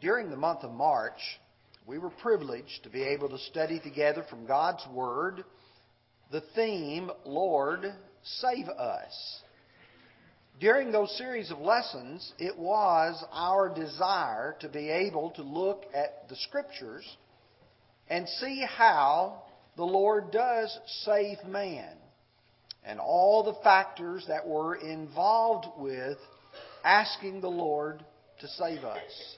during the month of March, we were privileged to be able to study together from God's Word the theme, Lord, Save Us. During those series of lessons, it was our desire to be able to look at the Scriptures and see how the Lord does save man and all the factors that were involved with asking the Lord to save us.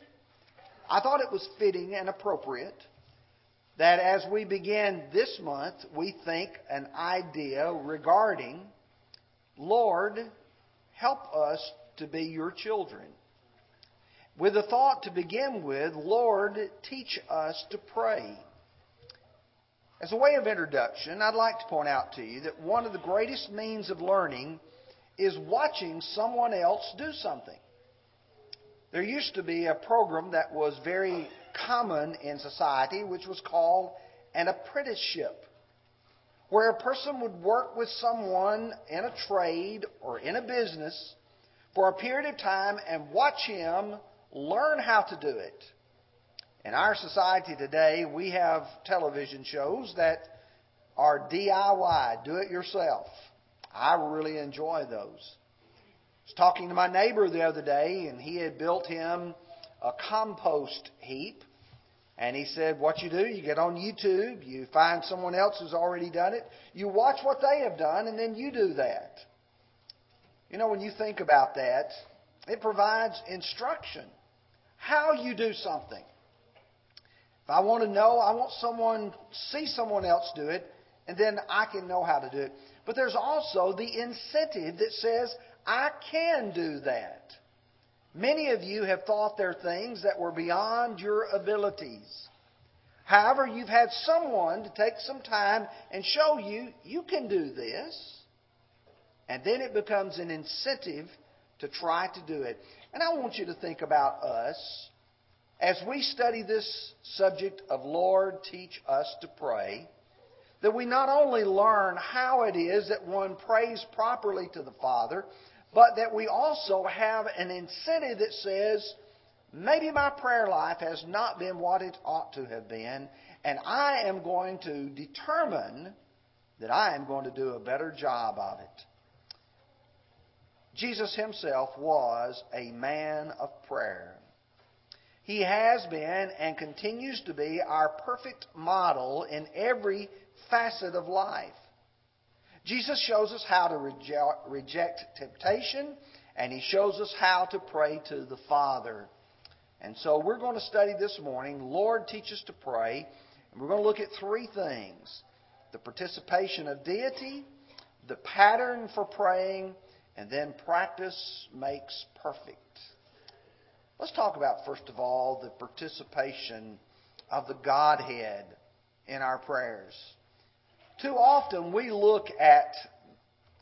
I thought it was fitting and appropriate that as we begin this month, we think an idea regarding, Lord, help us to be your children. With a thought to begin with, Lord, teach us to pray. As a way of introduction, I'd like to point out to you that one of the greatest means of learning is watching someone else do something. There used to be a program that was very common in society, which was called an apprenticeship, where a person would work with someone in a trade or in a business for a period of time and watch him learn how to do it. In our society today, we have television shows that are DIY, do it yourself. I really enjoy those was talking to my neighbor the other day, and he had built him a compost heap. And he said, What you do, you get on YouTube, you find someone else who's already done it, you watch what they have done, and then you do that. You know, when you think about that, it provides instruction. How you do something. If I want to know, I want someone, see someone else do it, and then I can know how to do it. But there's also the incentive that says, I can do that. Many of you have thought there are things that were beyond your abilities. However, you've had someone to take some time and show you you can do this. And then it becomes an incentive to try to do it. And I want you to think about us as we study this subject of Lord, teach us to pray, that we not only learn how it is that one prays properly to the Father, but that we also have an incentive that says, maybe my prayer life has not been what it ought to have been, and I am going to determine that I am going to do a better job of it. Jesus himself was a man of prayer. He has been and continues to be our perfect model in every facet of life. Jesus shows us how to reject temptation, and he shows us how to pray to the Father. And so we're going to study this morning, Lord, teach us to pray. And we're going to look at three things the participation of deity, the pattern for praying, and then practice makes perfect. Let's talk about, first of all, the participation of the Godhead in our prayers. Too often we look at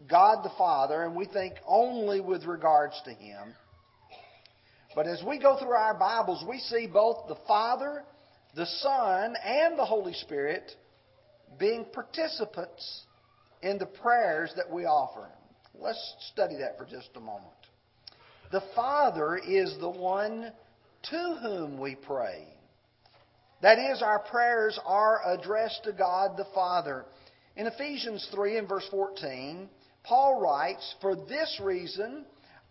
God the Father and we think only with regards to Him. But as we go through our Bibles, we see both the Father, the Son, and the Holy Spirit being participants in the prayers that we offer. Let's study that for just a moment. The Father is the one to whom we pray. That is, our prayers are addressed to God the Father. In Ephesians 3 and verse 14, Paul writes, For this reason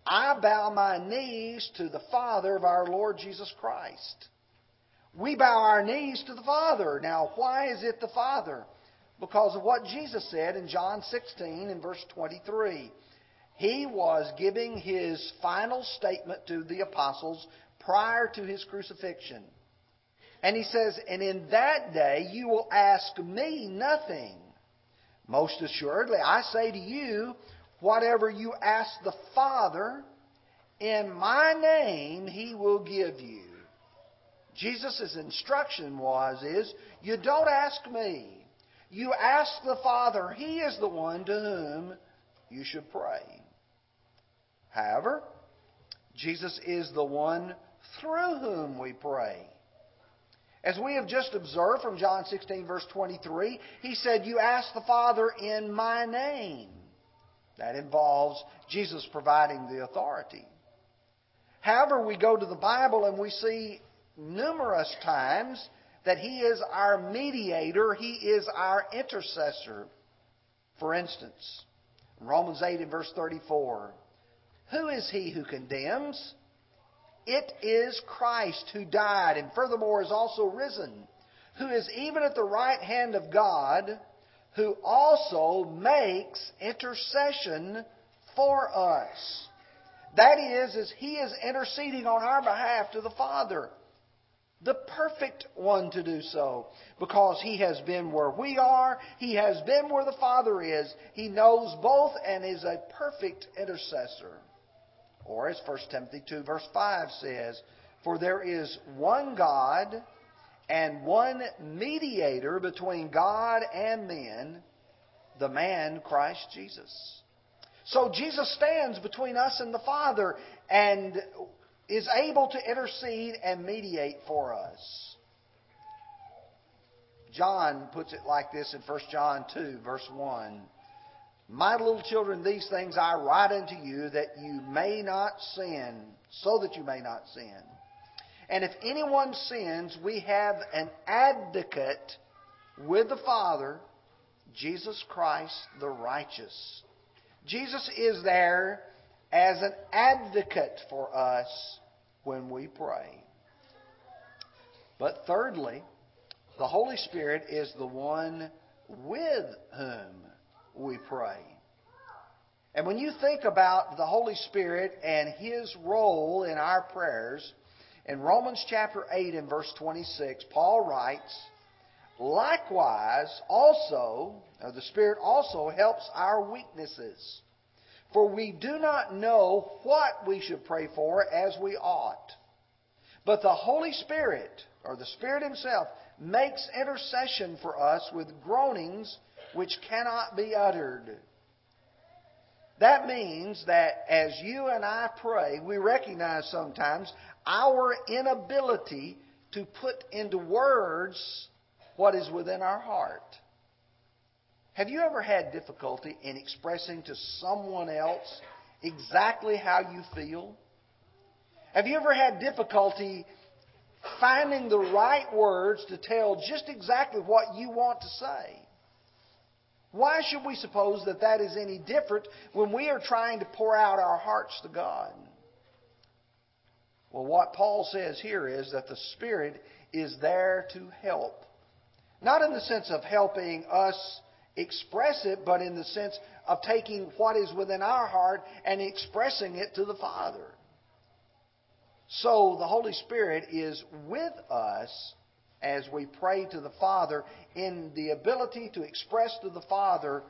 I bow my knees to the Father of our Lord Jesus Christ. We bow our knees to the Father. Now, why is it the Father? Because of what Jesus said in John 16 and verse 23. He was giving his final statement to the apostles prior to his crucifixion. And he says, And in that day you will ask me nothing. Most assuredly, I say to you, whatever you ask the Father in my name, he will give you. Jesus' instruction was is you don't ask me. You ask the Father. He is the one to whom you should pray. However, Jesus is the one through whom we pray. As we have just observed from John 16, verse 23, he said, You ask the Father in my name. That involves Jesus providing the authority. However, we go to the Bible and we see numerous times that He is our mediator, He is our intercessor. For instance, Romans 8 and verse 34 Who is He who condemns? It is Christ who died and furthermore is also risen, who is even at the right hand of God, who also makes intercession for us. That is, as He is interceding on our behalf to the Father. The perfect one to do so. Because He has been where we are, He has been where the Father is. He knows both and is a perfect intercessor. Or as 1 Timothy 2 verse 5 says, For there is one God and one mediator between God and men, the man Christ Jesus so Jesus stands between us and the Father and is able to intercede and mediate for us. John puts it like this in 1 John 2, verse 1. My little children, these things I write unto you that you may not sin, so that you may not sin. And if anyone sins, we have an advocate with the Father, Jesus Christ the righteous. Jesus is there as an advocate for us when we pray. But thirdly, the Holy Spirit is the one with whom we pray. And when you think about the Holy Spirit and His role in our prayers, in Romans chapter 8 and verse 26, Paul writes, Likewise, also, the Spirit also helps our weaknesses. For we do not know what we should pray for as we ought. But the Holy Spirit, or the Spirit Himself, makes intercession for us with groanings which cannot be uttered. That means that as you and I pray, we recognize sometimes our inability to put into words what is within our heart. Have you ever had difficulty in expressing to someone else exactly how you feel? Have you ever had difficulty finding the right words to tell just exactly what you want to say? Why should we suppose that that is any different when we are trying to pour out our hearts to God? Well, what Paul says here is that the Spirit is there to help. Not in the sense of helping us express it, but in the sense of taking what is within our heart and expressing it to the Father. So the Holy Spirit is with us as we pray to the Father in the ability to express to the Father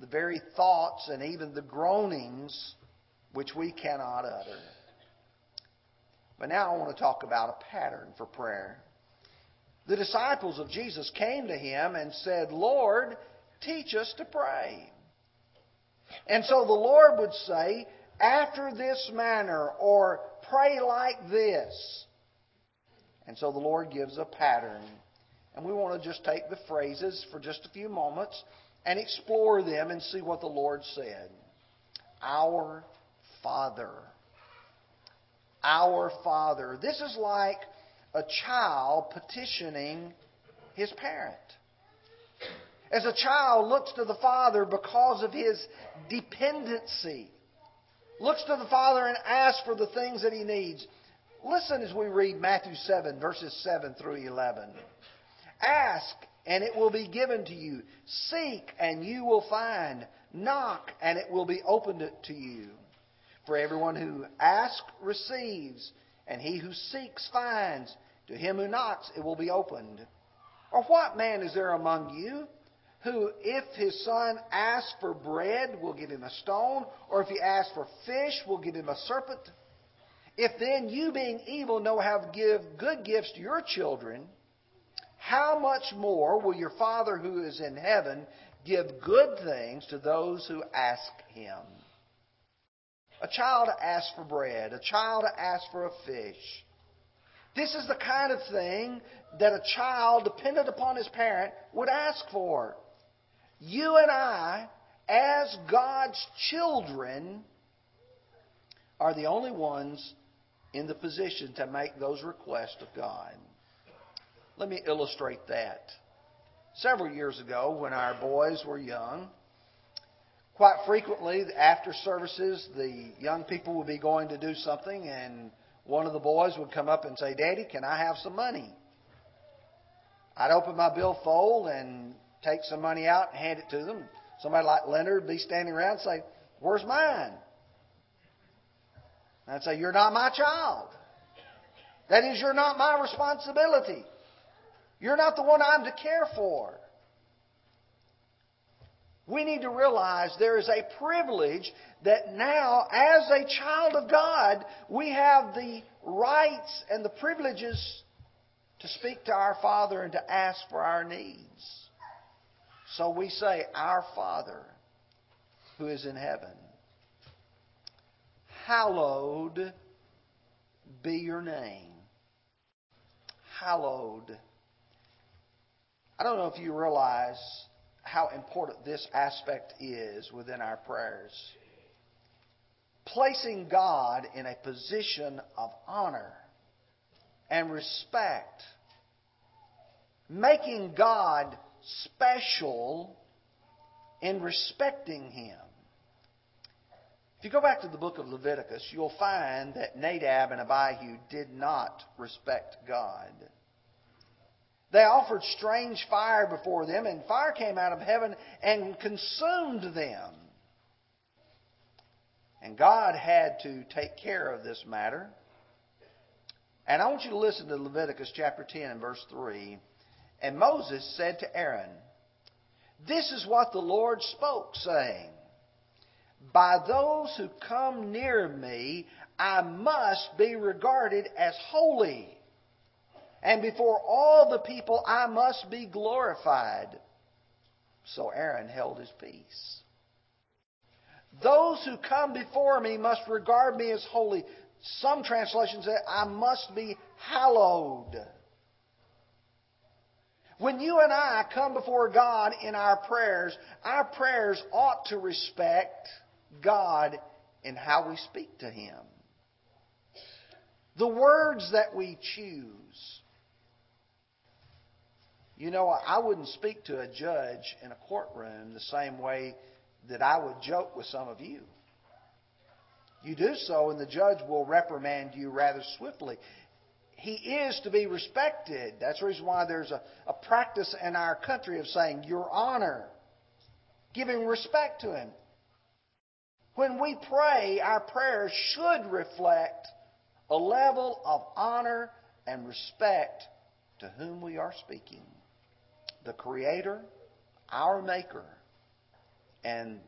the very thoughts and even the groanings which we cannot utter. But now I want to talk about a pattern for prayer. The disciples of Jesus came to him and said, Lord, teach us to pray. And so the Lord would say, after this manner, or pray like this. And so the Lord gives a pattern. And we want to just take the phrases for just a few moments and explore them and see what the Lord said. Our Father. Our Father. This is like a child petitioning his parent. As a child looks to the Father because of his dependency, looks to the Father and asks for the things that he needs. Listen as we read Matthew 7, verses 7 through 11. Ask, and it will be given to you. Seek, and you will find. Knock, and it will be opened to you. For everyone who asks receives, and he who seeks finds. To him who knocks, it will be opened. Or what man is there among you? who, if his son asks for bread, will give him a stone, or if he asks for fish, will give him a serpent? If then you, being evil, know how to give good gifts to your children, how much more will your Father who is in heaven give good things to those who ask him? A child asks for bread, a child asks for a fish. This is the kind of thing that a child dependent upon his parent would ask for. You and I, as God's children, are the only ones in the position to make those requests of God. Let me illustrate that. Several years ago, when our boys were young, quite frequently after services, the young people would be going to do something, and one of the boys would come up and say, Daddy, can I have some money? I'd open my billfold and take some money out and hand it to them. Somebody like Leonard would be standing around and say, Where's mine? I'd say, You're not my child. That is, you're not my responsibility. You're not the one I'm to care for. We need to realize there is a privilege that now, as a child of God, we have the rights and the privileges to speak to our Father and to ask for our needs. So we say, Our Father who is in heaven, hallowed be your name. Hallowed. I don't know if you realize how important this aspect is within our prayers. Placing God in a position of honor and respect. Making God special in respecting Him. If you go back to the book of Leviticus, you'll find that Nadab and Abihu did not respect God. They offered strange fire before them, and fire came out of heaven and consumed them. And God had to take care of this matter. And I want you to listen to Leviticus chapter 10 and verse 3. And Moses said to Aaron, This is what the Lord spoke, saying, By those who come near me, I must be regarded as holy and before all the people I must be glorified. So Aaron held his peace. Those who come before me must regard me as holy. Some translations say, I must be hallowed. When you and I come before God in our prayers, our prayers ought to respect God in how we speak to Him. The words that we choose you know, I wouldn't speak to a judge in a courtroom the same way that I would joke with some of you. You do so, and the judge will reprimand you rather swiftly. He is to be respected. That's the reason why there's a, a practice in our country of saying, Your Honor, giving respect to him. When we pray, our prayers should reflect a level of honor and respect to whom we are speaking the Creator, our Maker, and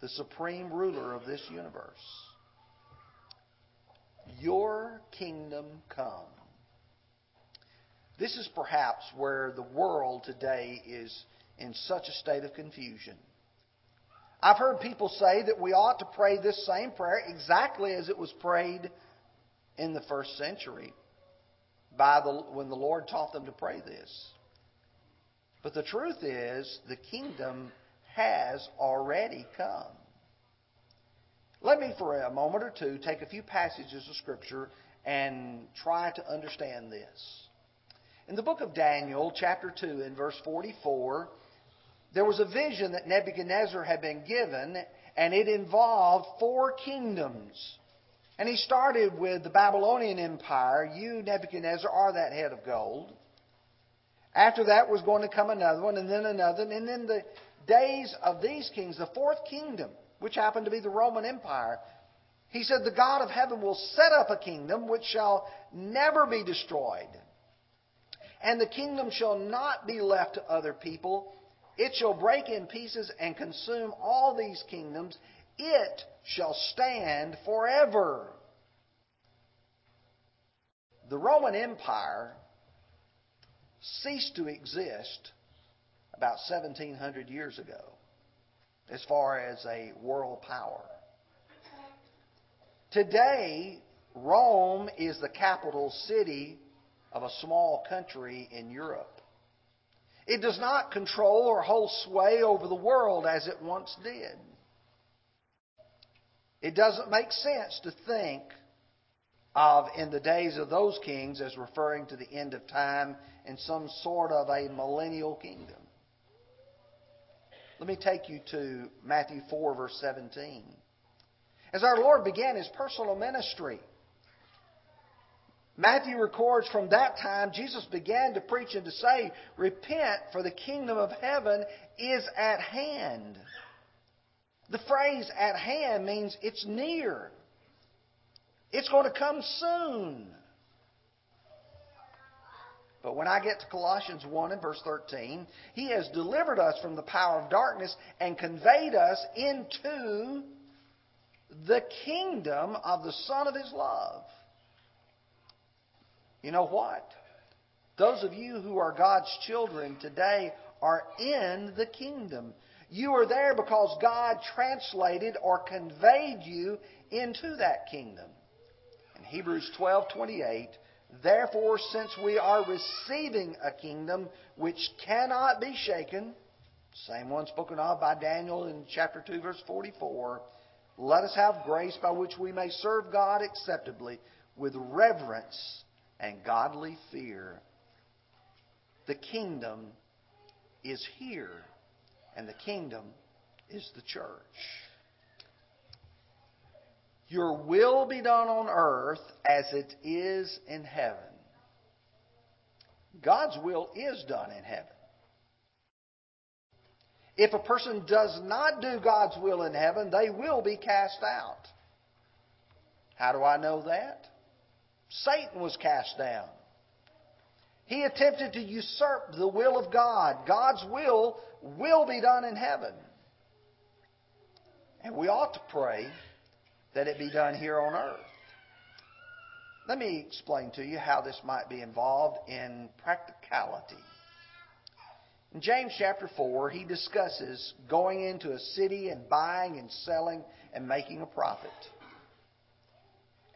the supreme ruler of this universe. Your kingdom come. This is perhaps where the world today is in such a state of confusion. I've heard people say that we ought to pray this same prayer exactly as it was prayed in the first century by the, when the Lord taught them to pray this. But the truth is, the kingdom has already come. Let me, for a moment or two, take a few passages of Scripture and try to understand this. In the book of Daniel, chapter 2, in verse 44, there was a vision that Nebuchadnezzar had been given, and it involved four kingdoms. And he started with the Babylonian Empire. You, Nebuchadnezzar, are that head of gold. After that was going to come another one, and then another, and then the days of these kings, the fourth kingdom, which happened to be the Roman Empire, he said, The God of heaven will set up a kingdom which shall never be destroyed. And the kingdom shall not be left to other people. It shall break in pieces and consume all these kingdoms. It shall stand forever. The Roman Empire ceased to exist about 1700 years ago as far as a world power. Today, Rome is the capital city of a small country in Europe. It does not control or hold sway over the world as it once did. It doesn't make sense to think of in the days of those kings as referring to the end of time and some sort of a millennial kingdom. Let me take you to Matthew 4, verse 17. As our Lord began his personal ministry, Matthew records from that time Jesus began to preach and to say, Repent, for the kingdom of heaven is at hand. The phrase at hand means it's near. It's going to come soon. But when I get to Colossians 1 and verse 13, He has delivered us from the power of darkness and conveyed us into the kingdom of the Son of His love. You know what? Those of you who are God's children today are in the kingdom. You are there because God translated or conveyed you into that kingdom. In Hebrews 12:28, therefore since we are receiving a kingdom which cannot be shaken, same one spoken of by Daniel in chapter 2 verse 44, let us have grace by which we may serve God acceptably with reverence and godly fear. The kingdom is here, and the kingdom is the church. Your will be done on earth as it is in heaven. God's will is done in heaven. If a person does not do God's will in heaven, they will be cast out. How do I know that? Satan was cast down. He attempted to usurp the will of God. God's will will be done in heaven. And we ought to pray that it be done here on earth. Let me explain to you how this might be involved in practicality. In James chapter 4, he discusses going into a city and buying and selling and making a profit.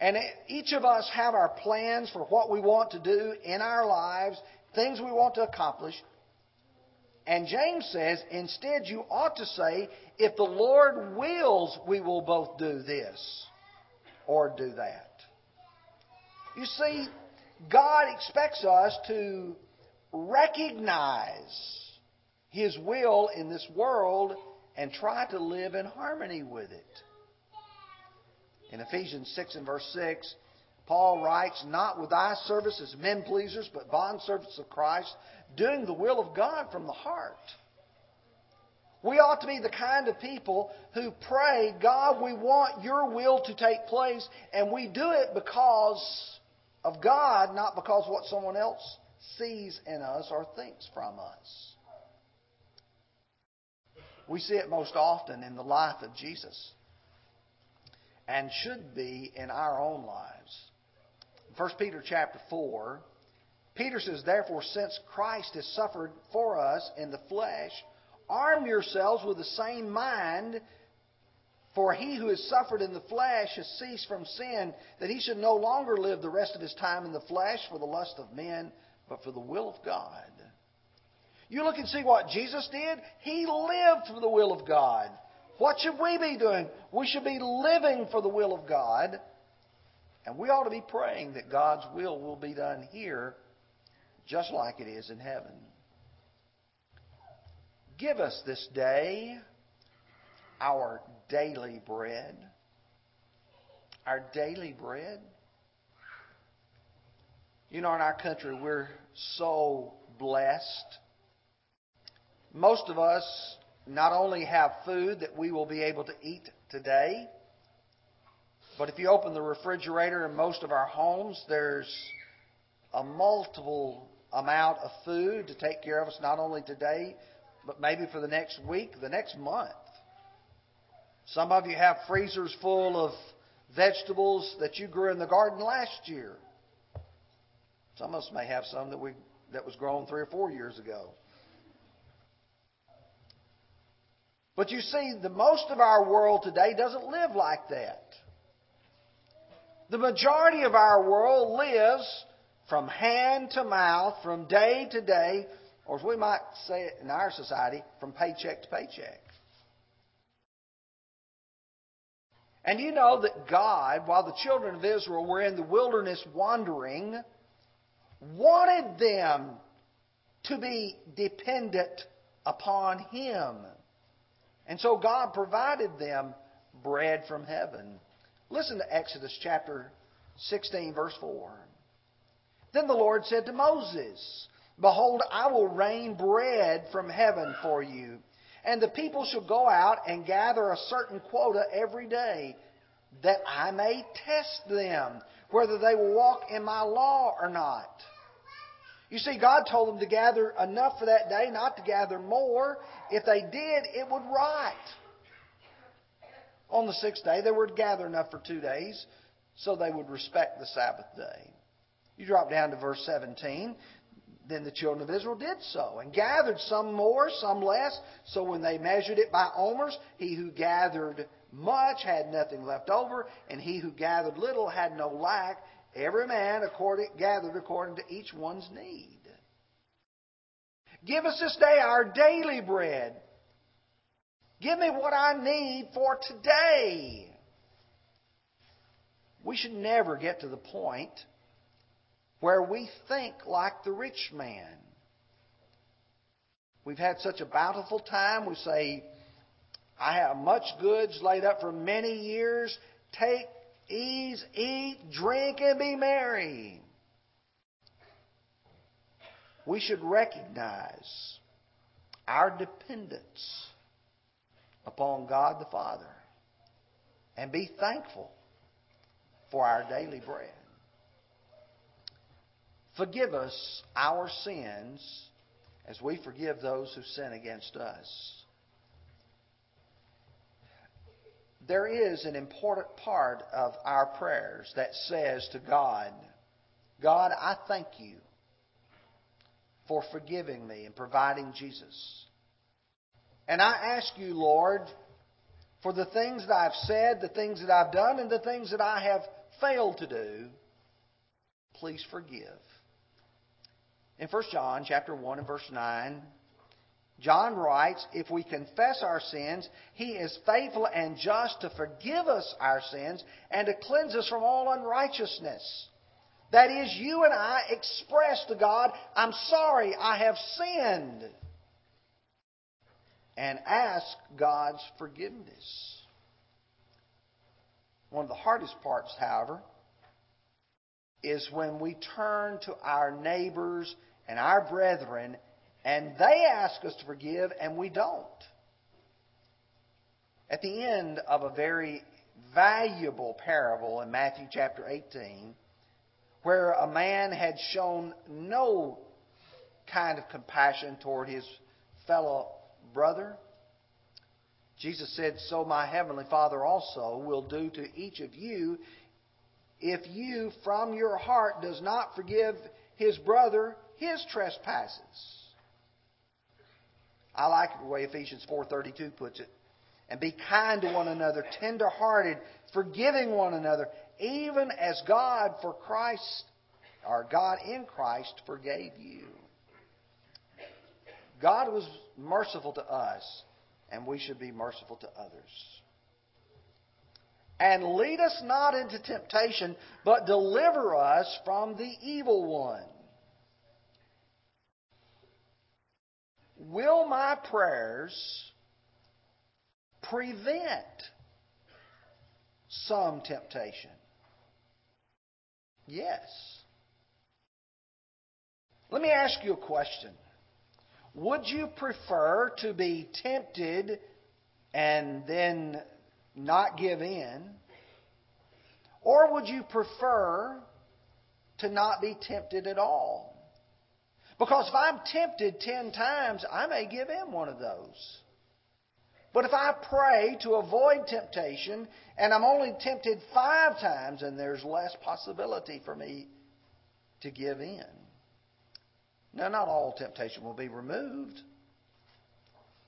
And each of us have our plans for what we want to do in our lives, things we want to accomplish. And James says, instead, you ought to say, if the Lord wills, we will both do this or do that. You see, God expects us to recognize His will in this world and try to live in harmony with it. In Ephesians 6 and verse 6, Paul writes, Not with eye service as men pleasers, but bond servants of Christ, doing the will of God from the heart. We ought to be the kind of people who pray, God, we want your will to take place, and we do it because of God, not because what someone else sees in us or thinks from us. We see it most often in the life of Jesus and should be in our own lives. 1 Peter chapter 4, Peter says, Therefore, since Christ has suffered for us in the flesh, arm yourselves with the same mind. For he who has suffered in the flesh has ceased from sin, that he should no longer live the rest of his time in the flesh for the lust of men, but for the will of God. You look and see what Jesus did. He lived for the will of God. What should we be doing? We should be living for the will of God. And we ought to be praying that God's will will be done here just like it is in heaven. Give us this day our daily bread. Our daily bread. You know, in our country, we're so blessed. Most of us not only have food that we will be able to eat today, but if you open the refrigerator in most of our homes, there's a multiple amount of food to take care of us not only today, but maybe for the next week, the next month. Some of you have freezers full of vegetables that you grew in the garden last year. Some of us may have some that we that was grown three or four years ago. But you see, the most of our world today doesn't live like that. The majority of our world lives from hand to mouth, from day to day, or as we might say it in our society, from paycheck to paycheck. And you know that God, while the children of Israel were in the wilderness wandering, wanted them to be dependent upon Him. And so God provided them bread from heaven. Listen to Exodus chapter 16, verse 4. Then the Lord said to Moses, Behold, I will rain bread from heaven for you, and the people shall go out and gather a certain quota every day, that I may test them whether they will walk in my law or not. You see, God told them to gather enough for that day, not to gather more. If they did, it would rot. On the sixth day, they were to gather enough for two days, so they would respect the Sabbath day. You drop down to verse 17. Then the children of Israel did so, and gathered some more, some less. So when they measured it by omers, he who gathered much had nothing left over, and he who gathered little had no lack. Every man according, gathered according to each one's need. Give us this day our daily bread. Give me what I need for today. We should never get to the point where we think like the rich man. We've had such a bountiful time. We say, I have much goods laid up for many years. Take ease, eat, drink, and be merry. We should recognize our dependence upon God the Father and be thankful for our daily bread. Forgive us our sins as we forgive those who sin against us. There is an important part of our prayers that says to God, God, I thank you for forgiving me and providing Jesus. And I ask you, Lord, for the things that I've said, the things that I've done, and the things that I have failed to do, please forgive. In 1 John chapter 1 and verse 9, John writes, If we confess our sins, he is faithful and just to forgive us our sins and to cleanse us from all unrighteousness. That is, you and I express to God, I'm sorry, I have sinned. And ask God's forgiveness. One of the hardest parts, however, is when we turn to our neighbors and our brethren, and they ask us to forgive, and we don't. At the end of a very valuable parable in Matthew chapter 18, where a man had shown no kind of compassion toward his fellow brother, Jesus said, So my heavenly Father also will do to each of you if you from your heart does not forgive his brother his trespasses. I like the way Ephesians 4:32 puts it. And be kind to one another, tender-hearted, forgiving one another, even as God for Christ or God in Christ forgave you. God was merciful to us, and we should be merciful to others. And lead us not into temptation, but deliver us from the evil one. Will my prayers prevent some temptation? Yes. Let me ask you a question. Would you prefer to be tempted and then not give in? Or would you prefer to not be tempted at all? Because if I'm tempted ten times, I may give in one of those. But if I pray to avoid temptation and I'm only tempted five times, and there's less possibility for me to give in. Now, not all temptation will be removed.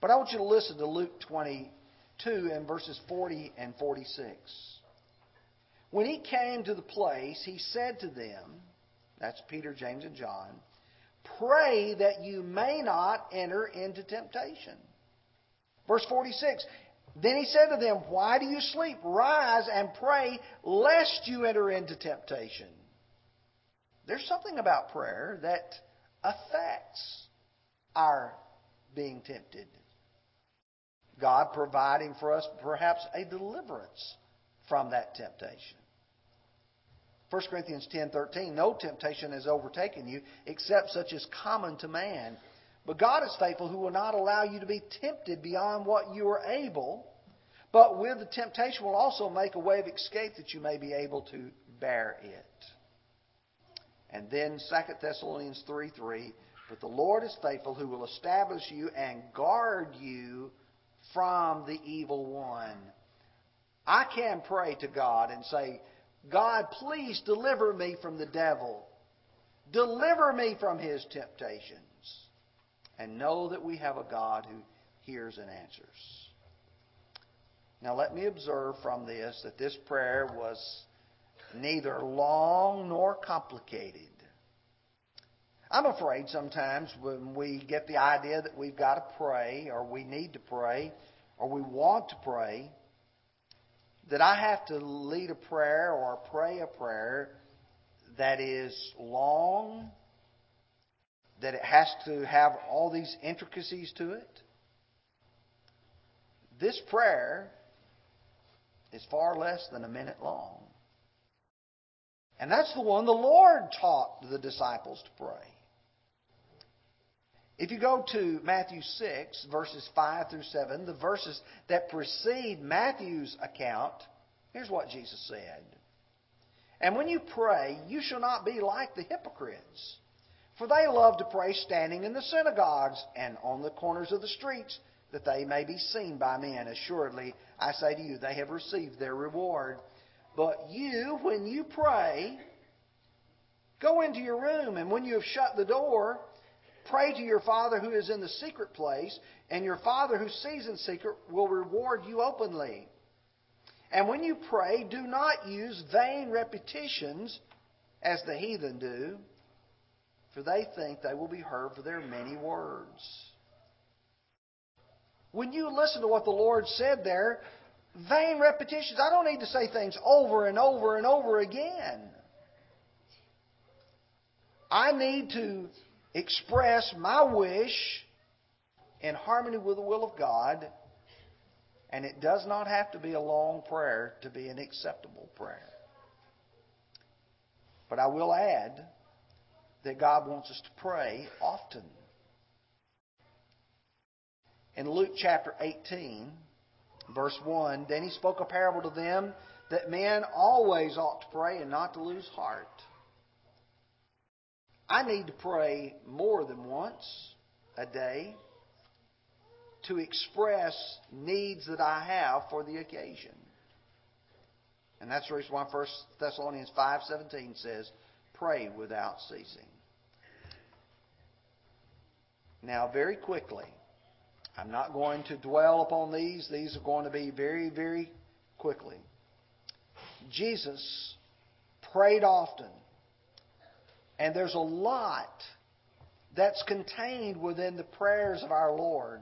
But I want you to listen to Luke 22 and verses 40 and 46. When he came to the place, he said to them, that's Peter, James, and John, Pray that you may not enter into temptation. Verse 46 Then he said to them, Why do you sleep? Rise and pray, lest you enter into temptation. There's something about prayer that affects our being tempted. God providing for us perhaps a deliverance from that temptation. 1 Corinthians 10:13 No temptation has overtaken you except such as common to man. But God is faithful who will not allow you to be tempted beyond what you are able, but with the temptation will also make a way of escape that you may be able to bear it. And then 2 Thessalonians 3 3 But the Lord is faithful who will establish you and guard you from the evil one. I can pray to God and say, God, please deliver me from the devil. Deliver me from his temptations. And know that we have a God who hears and answers. Now, let me observe from this that this prayer was neither long nor complicated. I'm afraid sometimes when we get the idea that we've got to pray, or we need to pray, or we want to pray, that I have to lead a prayer or pray a prayer that is long, that it has to have all these intricacies to it. This prayer is far less than a minute long. And that's the one the Lord taught the disciples to pray. If you go to Matthew 6, verses 5 through 7, the verses that precede Matthew's account, here's what Jesus said. And when you pray, you shall not be like the hypocrites, for they love to pray standing in the synagogues and on the corners of the streets, that they may be seen by men. Assuredly, I say to you, they have received their reward. But you, when you pray, go into your room, and when you have shut the door, Pray to your Father who is in the secret place, and your Father who sees in secret will reward you openly. And when you pray, do not use vain repetitions as the heathen do, for they think they will be heard for their many words. When you listen to what the Lord said there, vain repetitions, I don't need to say things over and over and over again. I need to express my wish in harmony with the will of God, and it does not have to be a long prayer to be an acceptable prayer. But I will add that God wants us to pray often. In Luke chapter 18, verse 1, then he spoke a parable to them that men always ought to pray and not to lose heart I need to pray more than once a day to express needs that I have for the occasion. And that's the reason why 1 Thessalonians 5.17 says, pray without ceasing. Now, very quickly, I'm not going to dwell upon these. These are going to be very, very quickly. Jesus prayed often and there's a lot that's contained within the prayers of our Lord.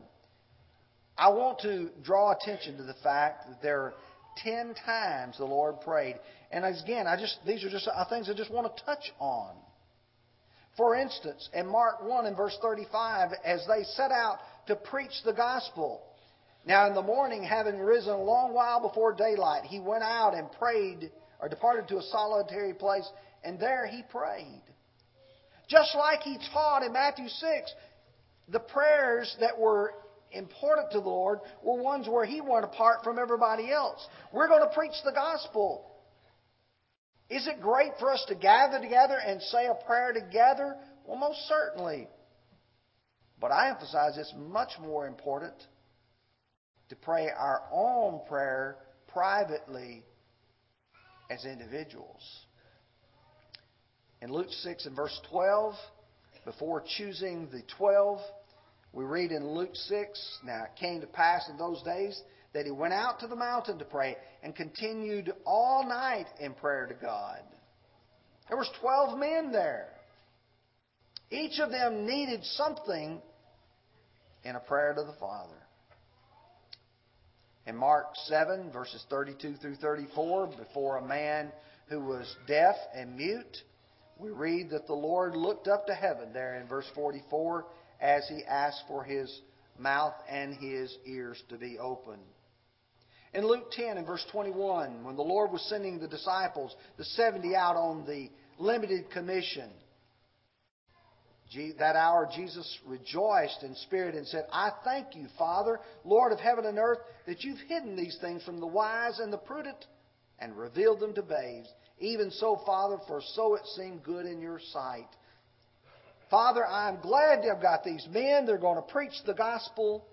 I want to draw attention to the fact that there are ten times the Lord prayed. And again, I just these are just uh, things I just want to touch on. For instance, in Mark 1 and verse 35, as they set out to preach the gospel, now in the morning, having risen a long while before daylight, he went out and prayed, or departed to a solitary place, and there he prayed. Just like he taught in Matthew 6, the prayers that were important to the Lord were ones where he went apart from everybody else. We're going to preach the gospel. Is it great for us to gather together and say a prayer together? Well, most certainly. But I emphasize it's much more important to pray our own prayer privately as individuals. In Luke 6 and verse 12, before choosing the 12, we read in Luke 6 Now it came to pass in those days that he went out to the mountain to pray and continued all night in prayer to God. There was 12 men there. Each of them needed something in a prayer to the Father. In Mark 7, verses 32 through 34, before a man who was deaf and mute, we read that the Lord looked up to heaven there in verse 44 as he asked for his mouth and his ears to be opened. In Luke 10 and verse 21, when the Lord was sending the disciples, the 70 out on the limited commission, that hour Jesus rejoiced in spirit and said, I thank you, Father, Lord of heaven and earth, that you've hidden these things from the wise and the prudent and revealed them to babes. Even so, Father, for so it seemed good in your sight. Father, I'm glad I've got these men. They're going to preach the gospel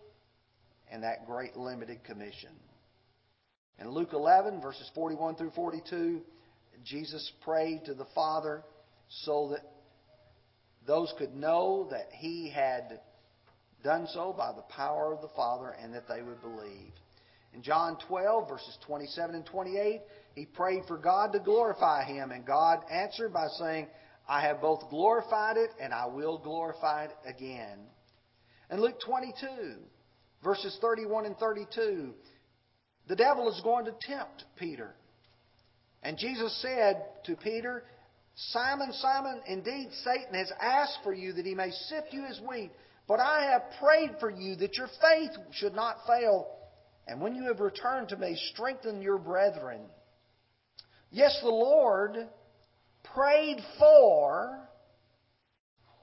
and that great limited commission. In Luke 11, verses 41 through 42, Jesus prayed to the Father so that those could know that he had done so by the power of the Father and that they would believe. In John 12, verses 27 and 28, he prayed for God to glorify him, and God answered by saying, I have both glorified it and I will glorify it again. In Luke 22, verses 31 and 32, the devil is going to tempt Peter. And Jesus said to Peter, Simon, Simon, indeed Satan has asked for you that he may sift you as wheat, but I have prayed for you that your faith should not fail. And when you have returned to me, strengthen your brethren. Yes, the Lord prayed for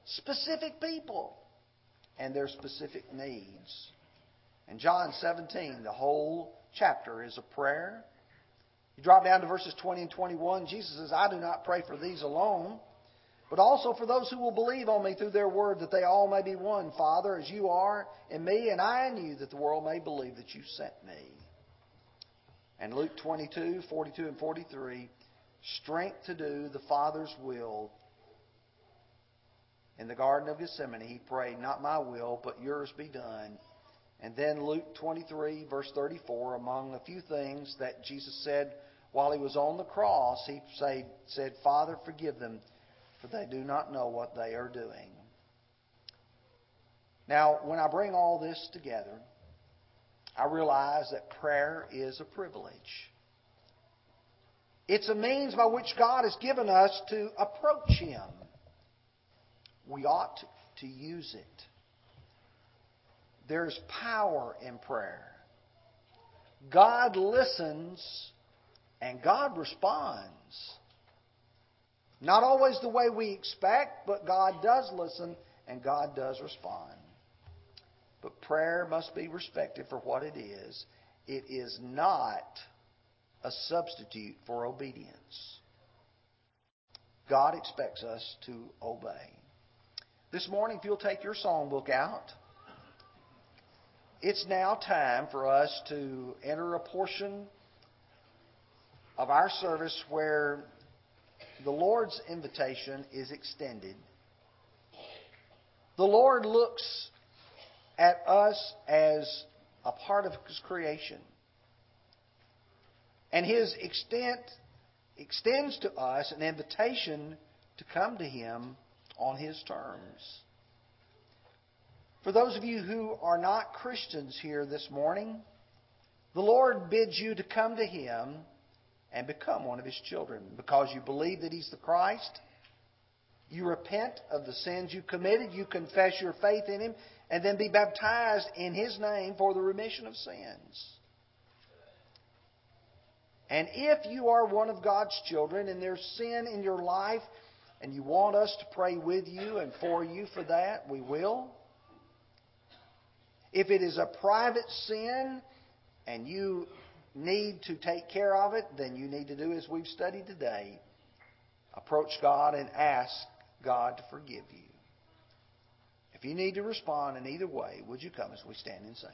specific people and their specific needs. In John 17, the whole chapter is a prayer. You drop down to verses 20 and 21. Jesus says, I do not pray for these alone, but also for those who will believe on me through their word, that they all may be one, Father, as you are in me and I in you, that the world may believe that you sent me. And Luke 22, 42 and 43, strength to do the Father's will. In the Garden of Gethsemane, he prayed, Not my will, but yours be done. And then Luke 23, verse 34, among a few things that Jesus said while he was on the cross, he said, said, Father, forgive them, for they do not know what they are doing. Now, when I bring all this together, I realize that prayer is a privilege. It's a means by which God has given us to approach Him. We ought to use it. There's power in prayer. God listens and God responds. Not always the way we expect, but God does listen and God does respond. But prayer must be respected for what it is. It is not a substitute for obedience. God expects us to obey. This morning, if you'll take your songbook out, it's now time for us to enter a portion of our service where the Lord's invitation is extended. The Lord looks at us as a part of His creation. And His extent extends to us an invitation to come to Him on His terms. For those of you who are not Christians here this morning, the Lord bids you to come to Him and become one of His children because you believe that He's the Christ. You repent of the sins you committed, you confess your faith in Him, and then be baptized in His name for the remission of sins. And if you are one of God's children and there's sin in your life and you want us to pray with you and for you for that, we will. If it is a private sin and you need to take care of it, then you need to do as we've studied today approach God and ask God to forgive you. If you need to respond in either way, would you come as we stand and sing?